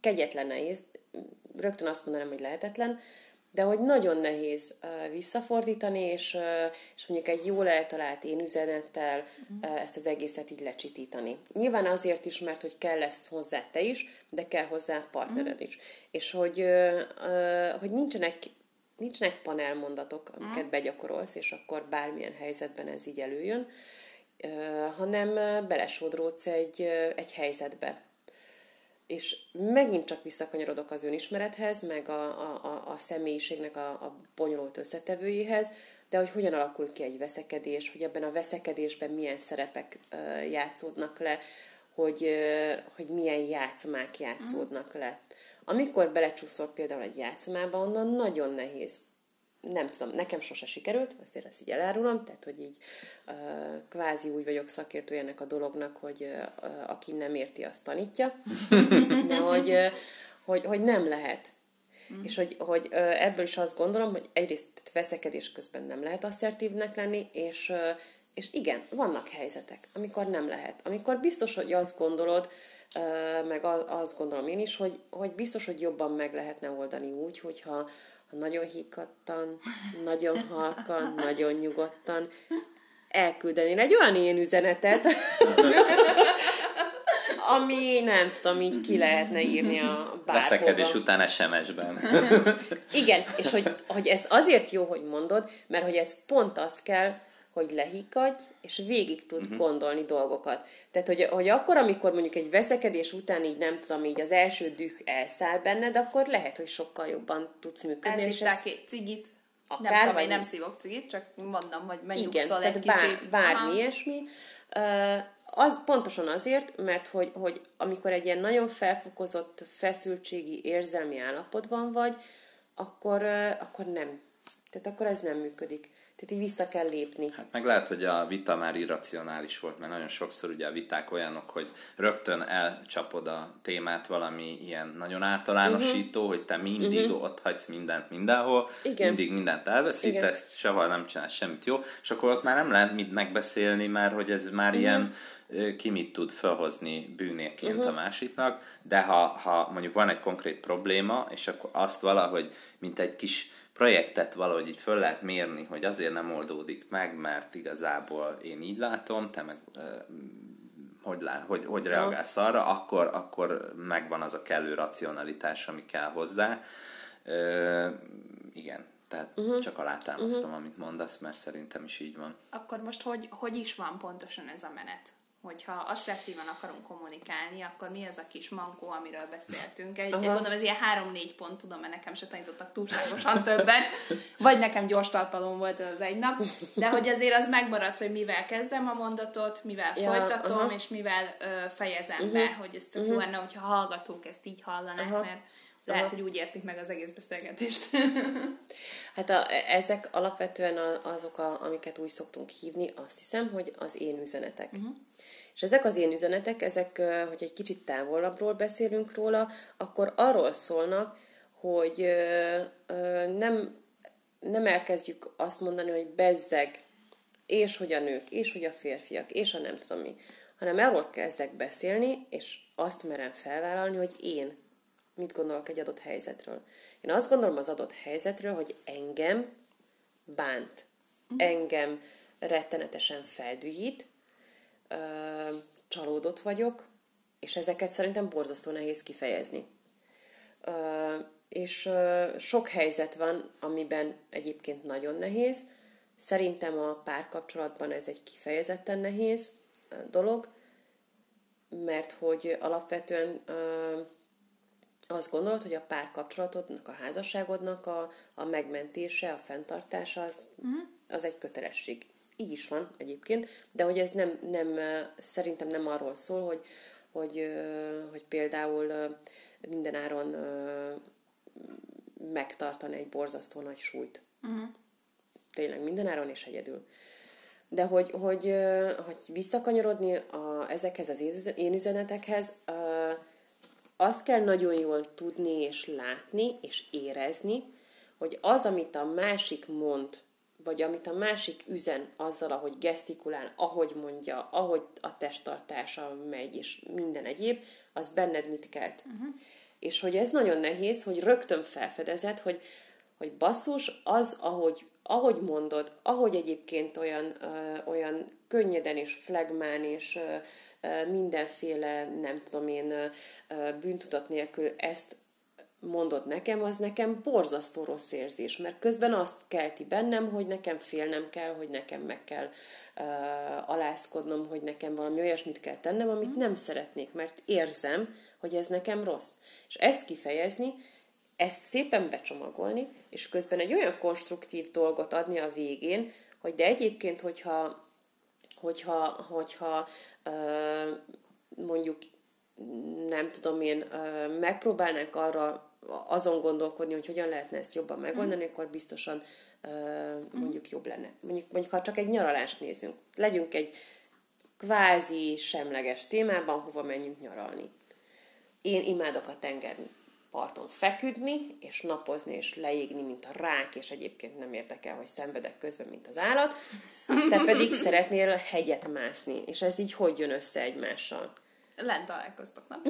kegyetlen nehéz, rögtön azt mondanám, hogy lehetetlen, de hogy nagyon nehéz visszafordítani, és, és mondjuk egy jól eltalált én üzenettel uh, ezt az egészet így lecsitítani. Nyilván azért is, mert hogy kell ezt hozzá te is, de kell hozzá partnered is. És hogy, hogy nincsenek nincsenek panelmondatok, amiket mm. begyakorolsz, és akkor bármilyen helyzetben ez így előjön, hanem belesodródsz egy, egy helyzetbe és megint csak visszakanyarodok az önismerethez, meg a, a, a személyiségnek a, a bonyolult összetevőjéhez, de hogy hogyan alakul ki egy veszekedés, hogy ebben a veszekedésben milyen szerepek játszódnak le, hogy, hogy milyen játszmák játszódnak le. Amikor belecsúszol például egy játszmába, onnan nagyon nehéz nem tudom, nekem sose sikerült, azért ezt így elárulom, tehát hogy így kvázi úgy vagyok szakértő ennek a dolognak, hogy aki nem érti, azt tanítja, de hogy, hogy, hogy nem lehet. Mm. És hogy, hogy ebből is azt gondolom, hogy egyrészt veszekedés közben nem lehet asszertívnek lenni, és, és igen, vannak helyzetek, amikor nem lehet. Amikor biztos, hogy azt gondolod, meg azt gondolom én is, hogy, hogy biztos, hogy jobban meg lehetne oldani úgy, hogyha ha nagyon hikadtan, nagyon halkan, nagyon nyugodtan elküldeni egy olyan én üzenetet, ami nem tudom, így ki lehetne írni a bárhova. Veszekedés után SMS-ben. Igen, és hogy, hogy ez azért jó, hogy mondod, mert hogy ez pont az kell, hogy lehikadj, és végig tud uh-huh. gondolni dolgokat. Tehát, hogy, hogy akkor, amikor mondjuk egy veszekedés után így nem tudom, így az első düh elszáll benned, akkor lehet, hogy sokkal jobban tudsz működni. Elszívták ez... egy cigit. Akár, nem tudom, nem szívok cigit, csak mondom, hogy megnyugszol egy bár, kicsit. bármi Aha. ilyesmi. Uh, az pontosan azért, mert hogy, hogy amikor egy ilyen nagyon felfokozott feszültségi érzelmi állapotban vagy, akkor, uh, akkor nem. Tehát akkor ez nem működik. Tehát így vissza kell lépni. Hát meg lehet, hogy a vita már irracionális volt, mert nagyon sokszor ugye a viták olyanok, hogy rögtön elcsapod a témát valami ilyen nagyon általánosító, uh-huh. hogy te mindig uh-huh. ott hagysz mindent mindenhol, Igen. mindig mindent elveszítesz, sehol nem csinálsz semmit jó, és akkor ott már nem lehet mit megbeszélni, mert hogy ez már uh-huh. ilyen ki mit tud felhozni bűnéként uh-huh. a másiknak, de ha, ha mondjuk van egy konkrét probléma, és akkor azt valahogy, mint egy kis projektet valahogy így föl lehet mérni, hogy azért nem oldódik meg, mert igazából én így látom, te meg hogy, lá, hogy, hogy reagálsz arra, akkor, akkor megvan az a kellő racionalitás, ami kell hozzá. Ö, igen, tehát uh-huh. csak alátámasztom, uh-huh. amit mondasz, mert szerintem is így van. Akkor most hogy, hogy is van pontosan ez a menet? Hogyha asszertíven akarunk kommunikálni, akkor mi az a kis mankó, amiről beszéltünk. Egy, Aha. mondom, ez ilyen három-négy pont, tudom, mert nekem se tanítottak túlságosan többet, vagy nekem gyors talpalom volt az egy nap, de hogy azért az megmaradt, hogy mivel kezdem a mondatot, mivel ja, folytatom, aha. és mivel ö, fejezem uh-huh. be, hogy ez tök uh-huh. lenne, hogyha hallgatók ezt így hallanák, aha. mert lehet, aha. hogy úgy értik meg az egész beszélgetést. hát a, ezek alapvetően azok, a, amiket úgy szoktunk hívni, azt hiszem, hogy az én üzenetek. Uh-huh. És ezek az én üzenetek, ezek, hogy egy kicsit távolabbról beszélünk róla, akkor arról szólnak, hogy nem, nem elkezdjük azt mondani, hogy bezzeg, és hogy a nők, és hogy a férfiak, és a nem tudom mi, hanem arról kezdek beszélni, és azt merem felvállalni, hogy én mit gondolok egy adott helyzetről. Én azt gondolom az adott helyzetről, hogy engem bánt, engem rettenetesen feldühít, csalódott vagyok, és ezeket szerintem borzasztó nehéz kifejezni. És sok helyzet van, amiben egyébként nagyon nehéz. Szerintem a párkapcsolatban ez egy kifejezetten nehéz dolog, mert hogy alapvetően azt gondolod, hogy a párkapcsolatodnak, a házasságodnak a, a megmentése, a fenntartása az, uh-huh. az egy kötelesség. Így is van egyébként, de hogy ez nem, nem szerintem nem arról szól, hogy, hogy, hogy például mindenáron megtartani egy borzasztó nagy súlyt. Uh-huh. Tényleg mindenáron és egyedül. De hogy, hogy, hogy visszakanyarodni a, ezekhez az én üzenetekhez, azt kell nagyon jól tudni és látni és érezni, hogy az, amit a másik mond, vagy amit a másik üzen azzal, ahogy gesztikulál, ahogy mondja, ahogy a testtartása megy, és minden egyéb, az benned mit kelt. Uh-huh. És hogy ez nagyon nehéz, hogy rögtön felfedezed, hogy, hogy basszus, az, ahogy, ahogy mondod, ahogy egyébként olyan, ö, olyan könnyeden és flegmán és ö, mindenféle, nem tudom én, bűntudat nélkül ezt mondod nekem, az nekem borzasztó rossz érzés, mert közben azt kelti bennem, hogy nekem félnem kell, hogy nekem meg kell uh, alázkodnom, hogy nekem valami olyasmit kell tennem, amit nem szeretnék, mert érzem, hogy ez nekem rossz. És ezt kifejezni, ezt szépen becsomagolni, és közben egy olyan konstruktív dolgot adni a végén, hogy de egyébként, hogyha hogyha, hogyha mondjuk nem tudom én, megpróbálnánk arra azon gondolkodni, hogy hogyan lehetne ezt jobban megoldani, mm. akkor biztosan mondjuk jobb lenne. Mondjuk, mondjuk ha csak egy nyaralást nézünk, legyünk egy kvázi semleges témában, hova menjünk nyaralni. Én imádok a tengerni parton feküdni, és napozni, és leégni, mint a rák, és egyébként nem érdekel, hogy szenvedek közben, mint az állat. Te pedig szeretnél hegyet mászni, és ez így hogy jön össze egymással? Lent találkoztok, nem?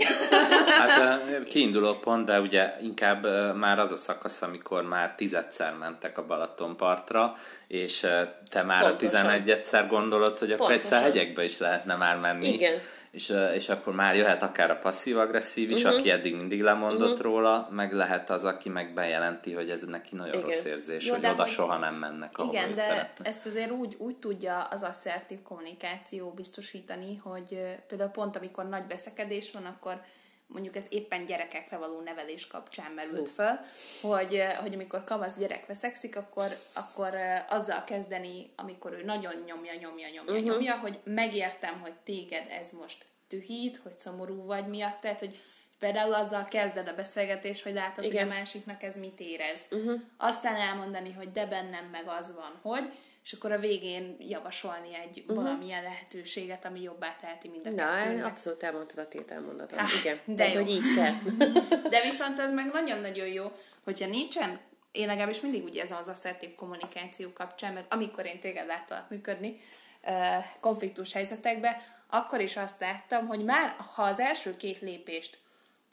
Hát kiinduló pont, de ugye inkább már az a szakasz, amikor már tizedszer mentek a Balatonpartra, és te már Pontosan. a tizenegyedszer gondolod, hogy akkor Pontosan. egyszer hegyekbe is lehetne már menni. Igen és, és akkor már jöhet akár a passzív-agresszív is, uh-huh. aki eddig mindig lemondott uh-huh. róla, meg lehet az, aki meg bejelenti, hogy ez neki nagyon igen. rossz érzés, Jó, hogy oda hogy... soha nem mennek, ahol Igen, de szeretne. ezt azért úgy, úgy tudja az asszertív kommunikáció biztosítani, hogy például pont amikor nagy veszekedés van, akkor mondjuk ez éppen gyerekekre való nevelés kapcsán merült föl, hogy, hogy amikor kamasz gyerek veszekszik, akkor, akkor azzal kezdeni, amikor ő nagyon nyomja, nyomja, nyomja, uh-huh. nyomja, hogy megértem, hogy téged ez most dühít, hogy szomorú vagy miatt, tehát, hogy például azzal kezded a beszélgetést, hogy látod, Igen. hogy a másiknak ez mit érez. Uh-huh. Aztán elmondani, hogy de bennem meg az van, hogy, és akkor a végén javasolni egy uh-huh. valamilyen lehetőséget, ami jobbá teheti mind a Na, abszolút elmondtad a tételmondatot. Ah, Igen, de Tehát, hogy így kell. de viszont ez meg nagyon-nagyon jó, hogyha nincsen én legalábbis mindig úgy érzem az asszertív kommunikáció kapcsán, meg amikor én téged láttalak működni konfliktus helyzetekben, akkor is azt láttam, hogy már ha az első két lépést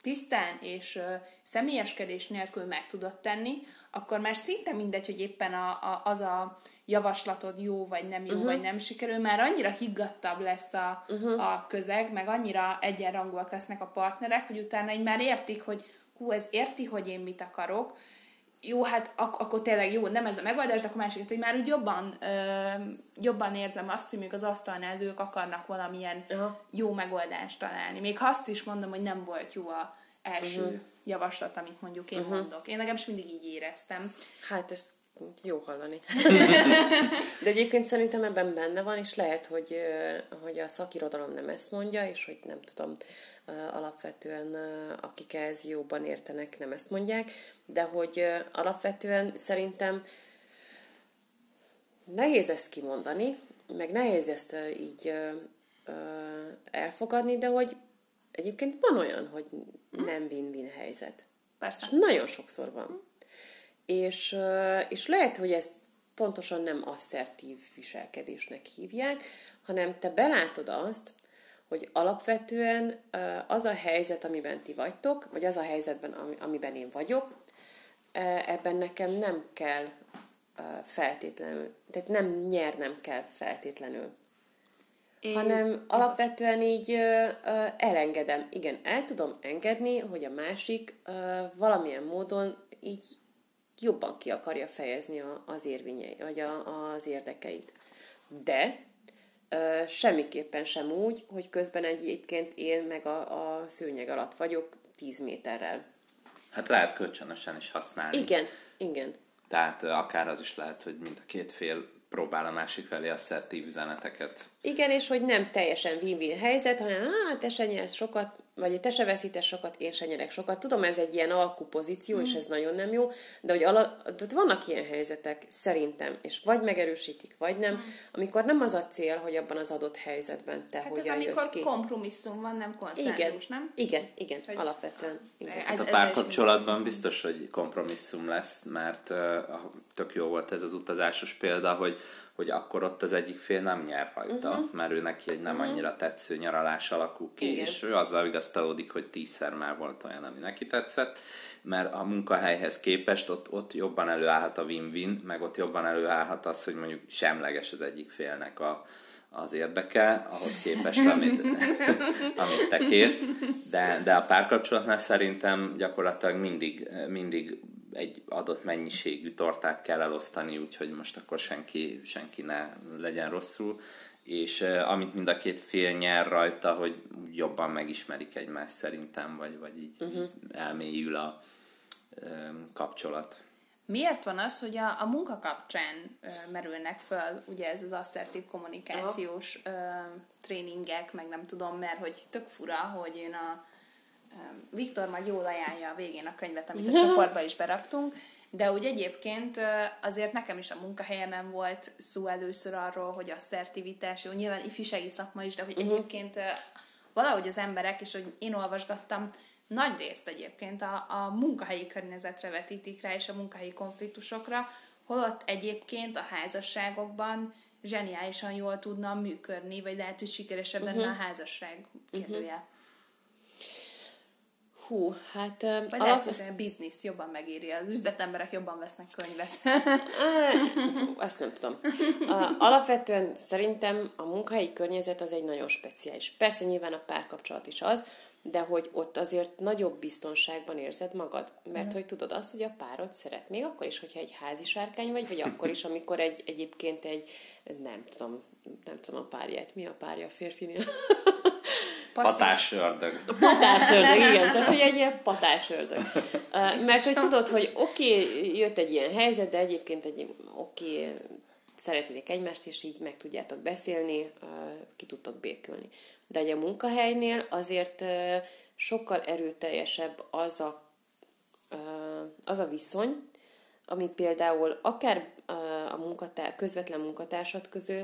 tisztán és személyeskedés nélkül meg tudod tenni, akkor már szinte mindegy, hogy éppen a, a, az a javaslatod jó vagy nem jó, uh-huh. vagy nem sikerül, már annyira higgadtabb lesz a, uh-huh. a közeg, meg annyira egyenrangúak lesznek a partnerek, hogy utána így már értik, hogy hú, ez érti, hogy én mit akarok, jó, hát ak- akkor tényleg jó, nem ez a megoldás, de akkor másik, hogy már úgy jobban, ö, jobban érzem azt, hogy még az asztalnál ők akarnak valamilyen Aha. jó megoldást találni. Még ha azt is mondom, hogy nem volt jó a első uh-huh. javaslat, amit mondjuk én uh-huh. mondok. Én legalábbis mindig így éreztem. Hát ez jó hallani. De egyébként szerintem ebben benne van, és lehet, hogy, hogy a szakirodalom nem ezt mondja, és hogy nem tudom, alapvetően akik ez jobban értenek, nem ezt mondják, de hogy alapvetően szerintem nehéz ezt kimondani, meg nehéz ezt így elfogadni, de hogy egyébként van olyan, hogy nem win-win helyzet. Persze. És nagyon sokszor van. És, és lehet, hogy ezt pontosan nem asszertív viselkedésnek hívják, hanem te belátod azt, hogy alapvetően az a helyzet, amiben ti vagytok, vagy az a helyzetben, ami- amiben én vagyok, ebben nekem nem kell feltétlenül, tehát nem nyernem kell feltétlenül Én, hanem alapvetően így elengedem. Igen, el tudom engedni, hogy a másik valamilyen módon így jobban ki akarja fejezni a, az érvényei, vagy a, az érdekeit. De ö, semmiképpen sem úgy, hogy közben egyébként én meg a, a szőnyeg alatt vagyok 10 méterrel. Hát lehet kölcsönösen is használni. Igen, igen. Tehát akár az is lehet, hogy mind a két fél próbál a másik felé asszertív üzeneteket. Igen, és hogy nem teljesen win-win helyzet, hanem hát te se nyersz sokat, vagy te se veszítesz sokat, én se nyerek sokat. Tudom, ez egy ilyen alkupozíció, és ez nagyon nem jó, de hogy ala, de vannak ilyen helyzetek, szerintem, és vagy megerősítik, vagy nem, amikor nem az a cél, hogy abban az adott helyzetben te hát ez hogyan jössz amikor ki. kompromisszum van, nem konszenzus, Igen, nem? igen, igen, Hogy- alapvetően. Igen. Ez- Hát a párkapcsolatban biztos, hogy kompromisszum lesz, mert uh, tök jó volt ez az utazásos példa, hogy, hogy akkor ott az egyik fél nem nyer rajta, uh-huh. mert ő neki egy nem annyira tetsző nyaralás alakul ki, Igen. és ő azzal vigasztalódik, hogy tízszer már volt olyan, ami neki tetszett, mert a munkahelyhez képest ott, ott jobban előállhat a win-win, meg ott jobban előállhat az, hogy mondjuk semleges az egyik félnek a, az érdeke, ahhoz képest, amit, amit te kérsz, de, de a párkapcsolatnál szerintem gyakorlatilag mindig, mindig egy adott mennyiségű tortát kell elosztani, úgyhogy most akkor senki, senki ne legyen rosszul, és eh, amit mind a két fél nyer rajta, hogy jobban megismerik egymást szerintem, vagy, vagy így uh-huh. elmélyül a eh, kapcsolat. Miért van az, hogy a, a munka kapcsán ö, merülnek föl ugye ez az asszertív kommunikációs ö, tréningek, meg nem tudom, mert hogy tök fura, hogy én a Viktor majd jól ajánlja a végén a könyvet, amit a csoportba is beraktunk, de úgy egyébként azért nekem is a munkahelyemen volt szó először arról, hogy asszertivitás, jó, nyilván ifjúsági szakma is, de hogy egyébként ö, valahogy az emberek, és hogy én olvasgattam, nagy részt egyébként a, a munkahelyi környezetre vetítik rá, és a munkahelyi konfliktusokra, holott egyébként a házasságokban zseniálisan jól tudna működni, vagy lehet, hogy sikeresebb lenne Mhm. a házasság kérdője. Hú, hát Vagy alap... lehet, hogy a biznisz jobban megéri, az üzletemberek jobban vesznek könyvet. Ezt nem tudom. Alapvetően szerintem a munkahelyi környezet az egy nagyon speciális. Persze nyilván a párkapcsolat is az, de hogy ott azért nagyobb biztonságban érzed magad. Mert hogy tudod azt, hogy a párod szeret. Még akkor is, hogyha egy házi sárkány vagy, vagy akkor is, amikor egy, egyébként egy, nem tudom, nem tudom a párját. Mi a párja a férfinél? Patásördög. Patásördög, igen, tehát hogy egy ilyen patásördög. Mert hogy tudod, hogy oké, okay, jött egy ilyen helyzet, de egyébként egy oké, okay, szeretitek egymást, és így meg tudjátok beszélni, ki tudtok békülni. De egy a munkahelynél azért sokkal erőteljesebb az a, az a viszony, ami például akár a munkatár, közvetlen munkatársad közö,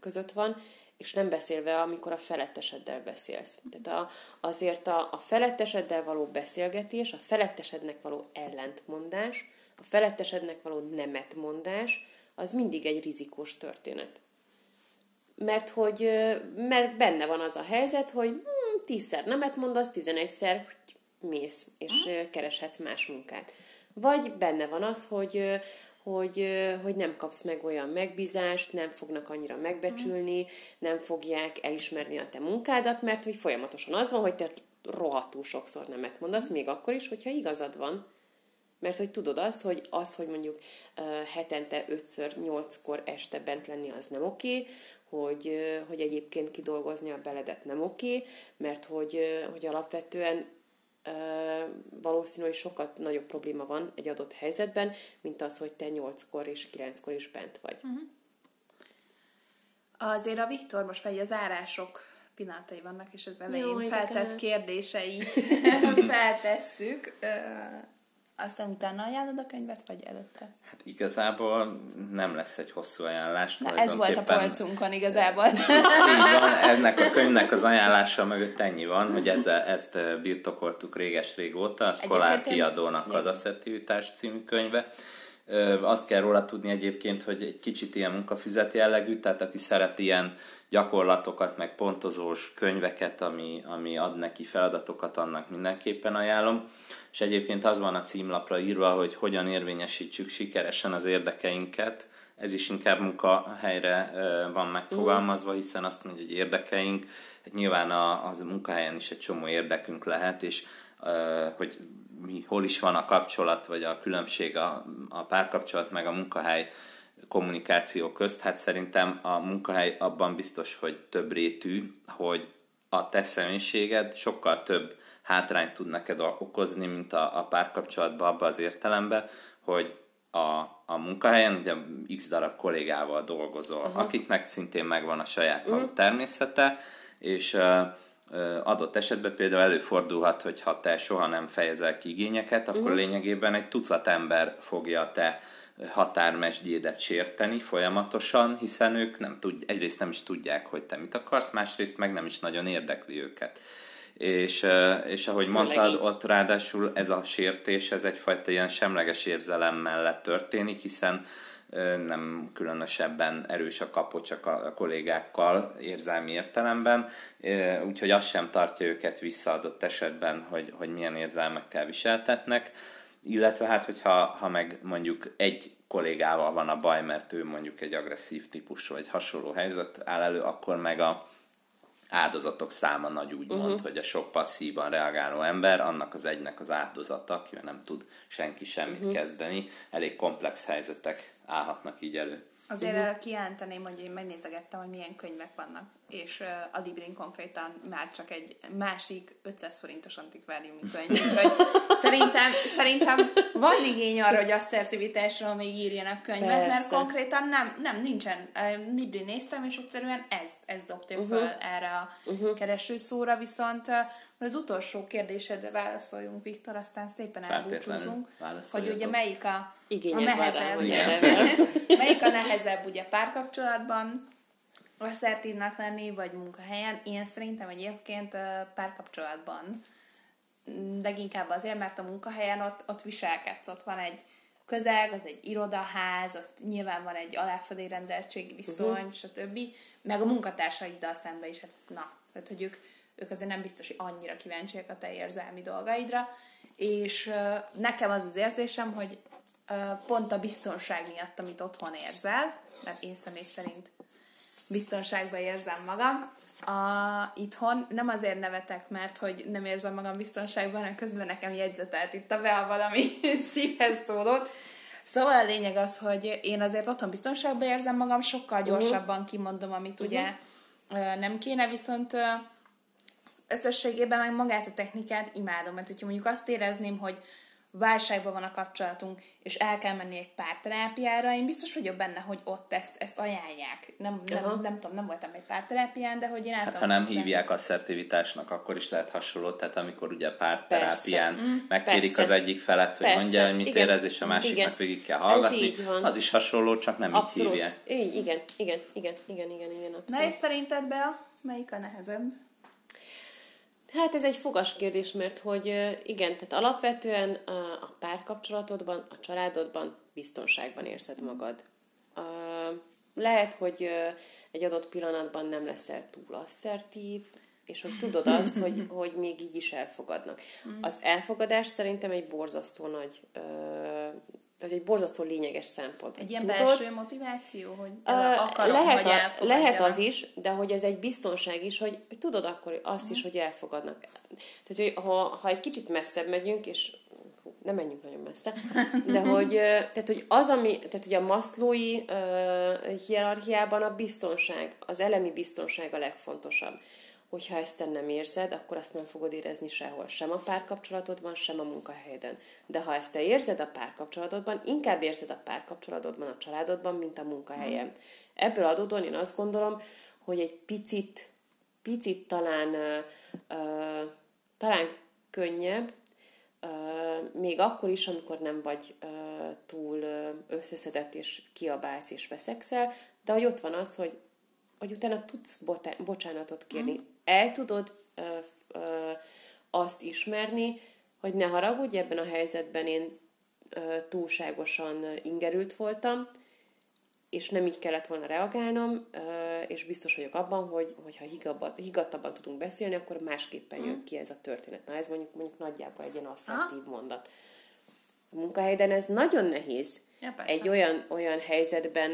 között van, és nem beszélve, amikor a feletteseddel beszélsz. Tehát a, azért a, a feletteseddel való beszélgetés, a felettesednek való ellentmondás, a felettesednek való nemetmondás, az mindig egy rizikós történet. Mert hogy mert benne van az a helyzet, hogy hm, tízszer nemet mondasz, tizenegyszer mész, és kereshetsz más munkát. Vagy benne van az, hogy hogy, hogy nem kapsz meg olyan megbízást, nem fognak annyira megbecsülni, nem fogják elismerni a te munkádat, mert hogy folyamatosan az van, hogy te rohadtul sokszor nemet mondasz, még akkor is, hogyha igazad van. Mert hogy tudod azt, hogy az, hogy mondjuk hetente ötször, nyolckor este bent lenni, az nem oké, hogy, hogy egyébként kidolgozni a beledet nem oké, mert hogy, hogy alapvetően valószínű, hogy sokkal nagyobb probléma van egy adott helyzetben, mint az, hogy te nyolckor és kilenckor is bent vagy. Uh-huh. Azért a Viktor most megy az árások pillanatai vannak, és az elején de feltett kérdéseit feltesszük. Aztán utána ajánlod a könyvet, vagy előtte? Hát igazából nem lesz egy hosszú ajánlás. Na, ez volt a polcunkon igazából. Így van, ennek a könyvnek az ajánlása mögött ennyi van, hogy ezzel, ezt birtokoltuk réges-régóta, a Szkolár kiadónak az Asszertivitás című könyve. Azt kell róla tudni egyébként, hogy egy kicsit ilyen munkafüzet jellegű, tehát aki szeret ilyen gyakorlatokat, meg pontozós könyveket, ami, ami ad neki feladatokat, annak mindenképpen ajánlom. És egyébként az van a címlapra írva, hogy hogyan érvényesítsük sikeresen az érdekeinket. Ez is inkább munkahelyre van megfogalmazva, hiszen azt mondja, hogy érdekeink, hát nyilván a, az munkahelyen is egy csomó érdekünk lehet, és hogy mi, hol is van a kapcsolat, vagy a különbség a, a párkapcsolat meg a munkahely kommunikáció közt, hát szerintem a munkahely abban biztos, hogy több rétű, hogy a te személyiséged sokkal több hátrányt tud neked okozni, mint a, a párkapcsolatban abban az értelemben, hogy a, a munkahelyen ugye x darab kollégával dolgozol, uh-huh. akiknek szintén megvan a saját maguk uh-huh. természete, és uh, adott esetben például előfordulhat, hogy ha te soha nem fejezel ki igényeket, akkor uh-huh. lényegében egy tucat ember fogja te határmesdjédet sérteni folyamatosan, hiszen ők nem tud, egyrészt nem is tudják, hogy te mit akarsz, másrészt meg nem is nagyon érdekli őket. És, és ahogy Főleg mondtad, így. ott ráadásul ez a sértés, ez egyfajta ilyen semleges érzelem mellett történik, hiszen nem különösebben erős a kapocs a kollégákkal érzelmi értelemben, úgyhogy az sem tartja őket visszaadott esetben, hogy, hogy milyen érzelmekkel viseltetnek illetve hát, hogyha ha meg mondjuk egy kollégával van a baj, mert ő mondjuk egy agresszív típusú, vagy hasonló helyzet áll elő, akkor meg a áldozatok száma nagy úgy mond, uh-huh. hogy a sok passzívan reagáló ember, annak az egynek az áldozata, akivel nem tud senki semmit uh-huh. kezdeni, elég komplex helyzetek állhatnak így elő. Azért uh-huh. kijelenteném, hogy én megnézegettem, hogy milyen könyvek vannak, és uh, a Librin konkrétan már csak egy másik 500 forintos antikváriumi könyv, úgyhogy szerintem, szerintem van igény arra, hogy asszertivitásról még írjanak könyvet, Persze. mert konkrétan nem, nem nincsen. Uh, Libri néztem, és egyszerűen ez, ez dobta uh-huh. föl erre a uh-huh. keresőszóra, viszont uh, az utolsó kérdésedre válaszoljunk, Viktor, aztán szépen elbúcsúzunk, hogy ugye melyik a, a nehezebb, melyik a nehezebb ugye párkapcsolatban, asszertívnak lenni, vagy munkahelyen. Én szerintem egyébként párkapcsolatban leginkább azért, mert a munkahelyen ott, ott viselkedsz, ott van egy közeg, az egy irodaház, ott nyilván van egy aláfölé rendeltségi viszony, uh-huh. stb. Meg a munkatársaiddal szemben is, hát na, tehát hogy ők ők azért nem biztos, hogy annyira kíváncsiak a te érzelmi dolgaidra, és nekem az az érzésem, hogy pont a biztonság miatt, amit otthon érzel, mert én személy szerint biztonságban érzem magam, a, itthon nem azért nevetek, mert hogy nem érzem magam biztonságban, hanem közben nekem jegyzetelt itt a be valami szívhez szólott. Szóval a lényeg az, hogy én azért otthon biztonságban érzem magam, sokkal mhm. gyorsabban kimondom, amit uh-huh. ugye nem kéne, viszont összességében meg magát a technikát imádom, mert hogyha mondjuk azt érezném, hogy válságban van a kapcsolatunk, és el kell menni egy párterápiára, én biztos vagyok benne, hogy ott ezt, ezt ajánlják. Nem, nem, nem, nem tudom, nem voltam egy párterápián, de hogy én hát, ha nem hívják asszertivitásnak, akkor is lehet hasonló, tehát amikor ugye párterápián Persze. Mm, megkérik Persze. az egyik felet, hogy Persze. mondja, hogy mit igen. érez, és a másiknak végig kell hallgatni, az is hasonló, csak nem abszolút. így hívják. Igen, igen, igen, igen, igen, igen, abszolút. Na és szerinted be melyik a nehezebb? Hát ez egy fogas kérdés, mert hogy igen, tehát alapvetően a párkapcsolatodban, a családodban biztonságban érzed magad. Lehet, hogy egy adott pillanatban nem leszel túl asszertív, és hogy tudod azt, hogy, hogy még így is elfogadnak. Az elfogadás szerintem egy borzasztó nagy tehát egy borzasztó lényeges szempont. Egy ilyen Tudod, belső motiváció, hogy uh, akarom, lehet, a, lehet az is, de hogy ez egy biztonság is, hogy, hogy tudod akkor azt is, hogy elfogadnak. Tehát, hogy ha, ha egy kicsit messzebb megyünk, és hú, nem menjünk nagyon messze, de hogy, tehát, hogy az, ami, tehát, hogy a maszlói uh, hierarchiában a biztonság, az elemi biztonság a legfontosabb hogyha ezt te nem érzed, akkor azt nem fogod érezni sehol, sem a párkapcsolatodban, sem a munkahelyeden. De ha ezt te érzed a párkapcsolatodban, inkább érzed a párkapcsolatodban, a családodban, mint a munkahelyen. Mm. Ebből adódóan én azt gondolom, hogy egy picit, picit talán, uh, talán könnyebb uh, még akkor is, amikor nem vagy uh, túl uh, összeszedett, és kiabálsz és veszekszel, de hogy ott van az, hogy, hogy utána tudsz botá- bocsánatot kérni. Mm. El tudod uh, uh, azt ismerni, hogy ne haragudj, ebben a helyzetben én uh, túlságosan ingerült voltam, és nem így kellett volna reagálnom, és biztos vagyok abban, hogy hogyha higgadtabban tudunk beszélni, akkor másképpen jön mm. ki ez a történet. Na ez mondjuk, mondjuk nagyjából egy ilyen asszertív mondat. A munkahelyden ez nagyon nehéz ja, egy olyan, olyan helyzetben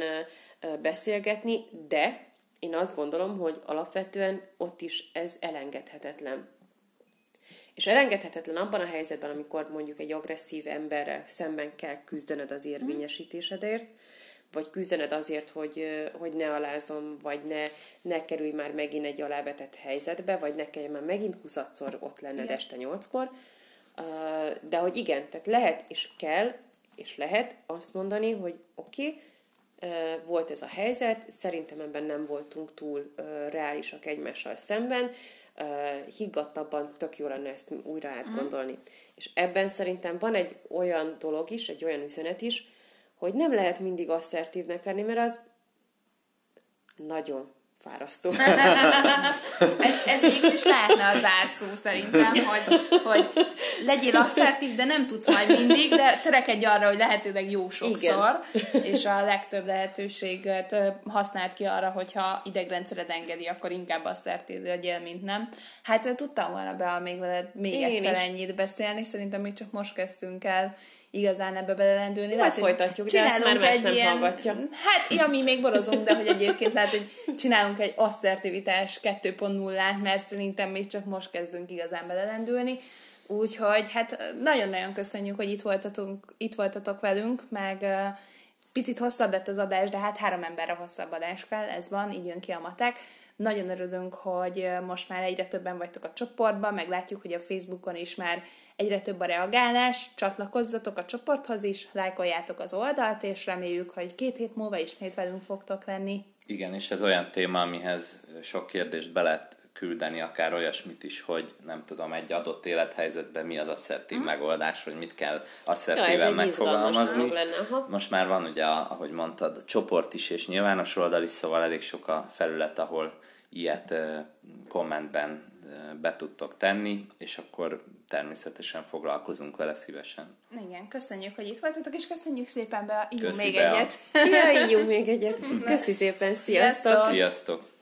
beszélgetni, de én azt gondolom, hogy alapvetően ott is ez elengedhetetlen. És elengedhetetlen abban a helyzetben, amikor mondjuk egy agresszív emberrel szemben kell küzdened az érvényesítésedért, vagy küzdened azért, hogy, hogy ne alázom, vagy ne, ne kerülj már megint egy alávetett helyzetbe, vagy ne kelljen már megint huszadszor ott lenned igen. este nyolckor. De hogy igen, tehát lehet és kell, és lehet azt mondani, hogy oké, okay, volt ez a helyzet, szerintem ebben nem voltunk túl reálisak egymással szemben, higgadtabban tök jó lenne ezt újra átgondolni. Mm. És ebben szerintem van egy olyan dolog is, egy olyan üzenet is, hogy nem lehet mindig asszertívnek lenni, mert az nagyon fárasztó. ez, ez végül is lehetne az zárszó szerintem, hogy, hogy legyél asszertív, de nem tudsz majd mindig, de törekedj arra, hogy lehetőleg jó sokszor, Igen. és a legtöbb lehetőséget használd ki arra, hogyha idegrendszered engedi, akkor inkább asszertív legyél, mint nem. Hát tudtam volna be még veled még Én egyszer is. ennyit beszélni, szerintem még csak most kezdtünk el igazán ebbe belelendülni. Lehet, folytatjuk, de ezt már más nem ilyen, hallgatja. Hát, ja, mi még borozunk, de hogy egyébként lehet, hogy csinálunk egy asszertivitás 2.0-át, mert szerintem még csak most kezdünk igazán belelendülni. Úgyhogy hát nagyon-nagyon köszönjük, hogy itt voltatunk, itt voltatok velünk, meg uh, picit hosszabb lett az adás, de hát három emberre hosszabb adás kell, ez van, így jön ki a matek. Nagyon örülünk, hogy most már egyre többen vagytok a csoportban, meg látjuk, hogy a Facebookon is már egyre több a reagálás, csatlakozzatok a csoporthoz is, lájkoljátok az oldalt, és reméljük, hogy két hét múlva ismét velünk fogtok lenni. Igen, és ez olyan téma, amihez sok kérdést be lehet küldeni, akár olyasmit is, hogy nem tudom, egy adott élethelyzetben mi az asszertív hmm. megoldás, vagy mit kell asszertíven ja, megfogalmazni. Lenne, Most már van ugye, ahogy mondtad, a csoport is és nyilvános oldal is, szóval elég sok a felület, ahol ilyet kommentben be tudtok tenni, és akkor természetesen foglalkozunk vele szívesen. Igen, köszönjük, hogy itt voltatok, és köszönjük szépen be, ígyunk még be egyet. A... Ja, ígyunk még egyet. Köszi szépen, sziasztok! Sziasztok!